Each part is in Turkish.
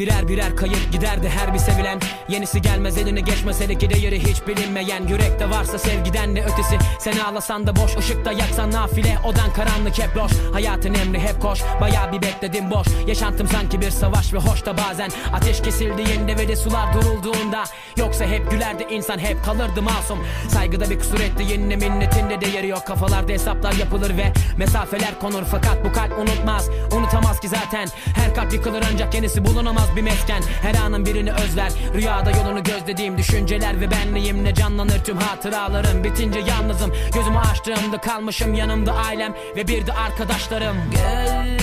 Birer birer kayıp giderdi her bir sevilen. Yenisi gelmez eline geçmez hele ki değeri hiç bilinmeyen. Yürekte varsa sevgiden de ötesi. Sen ağlasan da boş ışıkta yaksan nafile. Odan karanlık hep loş Hayatın emri hep koş. Baya bir bekledim boş. Yaşantım sanki bir savaş ve hoş da bazen. Ateş kesildiğinde ve de sular durulduğunda. Yoksa hep gülerdi insan hep kalırdı masum. Saygıda bir kusur etti yenine minnetinde değeri yok. Kafalarda hesaplar yapılır ve mesafeler konur. Fakat bu kalp unutmaz unutamaz ki zaten. Her kalp yıkılır ancak yenisi bulunamaz bir mesken Her anın birini özler. Rüyada yolunu gözlediğim düşünceler ve benliğimle canlanır tüm hatıralarım? Bitince yalnızım gözümü açtığımda kalmışım yanımda ailem ve bir de arkadaşlarım. Gelsin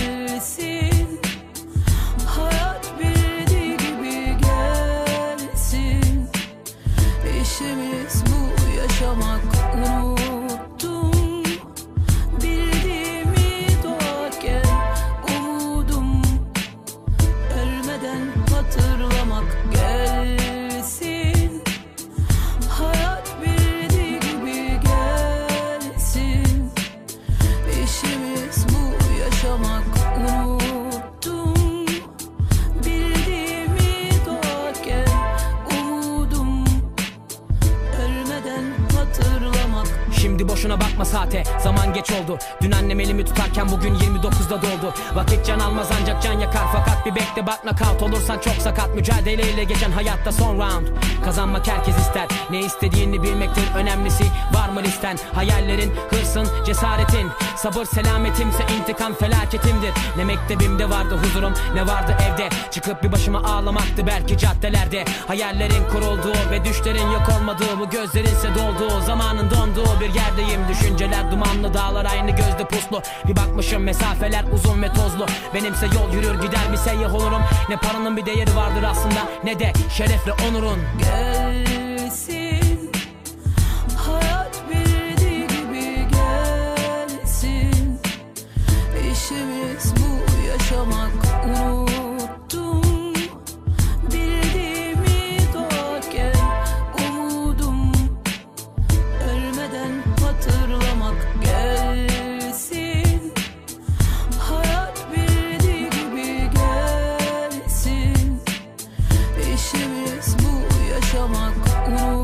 saate. Zaman geç oldu. Dün annem elimi tutarken bugün 29'da doldu Vakit can almaz ancak can yakar. Fakat bir bekle bak nakavt olursan çok sakat. Mücadeleyle geçen hayatta son round. Kazanmak herkes ister. Ne istediğini bilmektir önemlisi. Var mı listen? Hayallerin hırsın cesaretin. Sabır selametimse intikam felaketimdir. Ne mektebimde vardı huzurum ne vardı evde. Çıkıp bir başıma ağlamaktı belki caddelerde. Hayallerin kurulduğu ve düşlerin yok olmadığı Bu gözlerinse dolduğu zamanın donduğu bir yerdeyim Düşünceler dumanlı dağlar aynı gözde puslu. Bir bakmışım mesafeler uzun ve tozlu. Benimse yol yürür gider bir seyyah olurum? Ne paranın bir değeri vardır aslında ne de şerefle onurun. Gelsin Parle-moi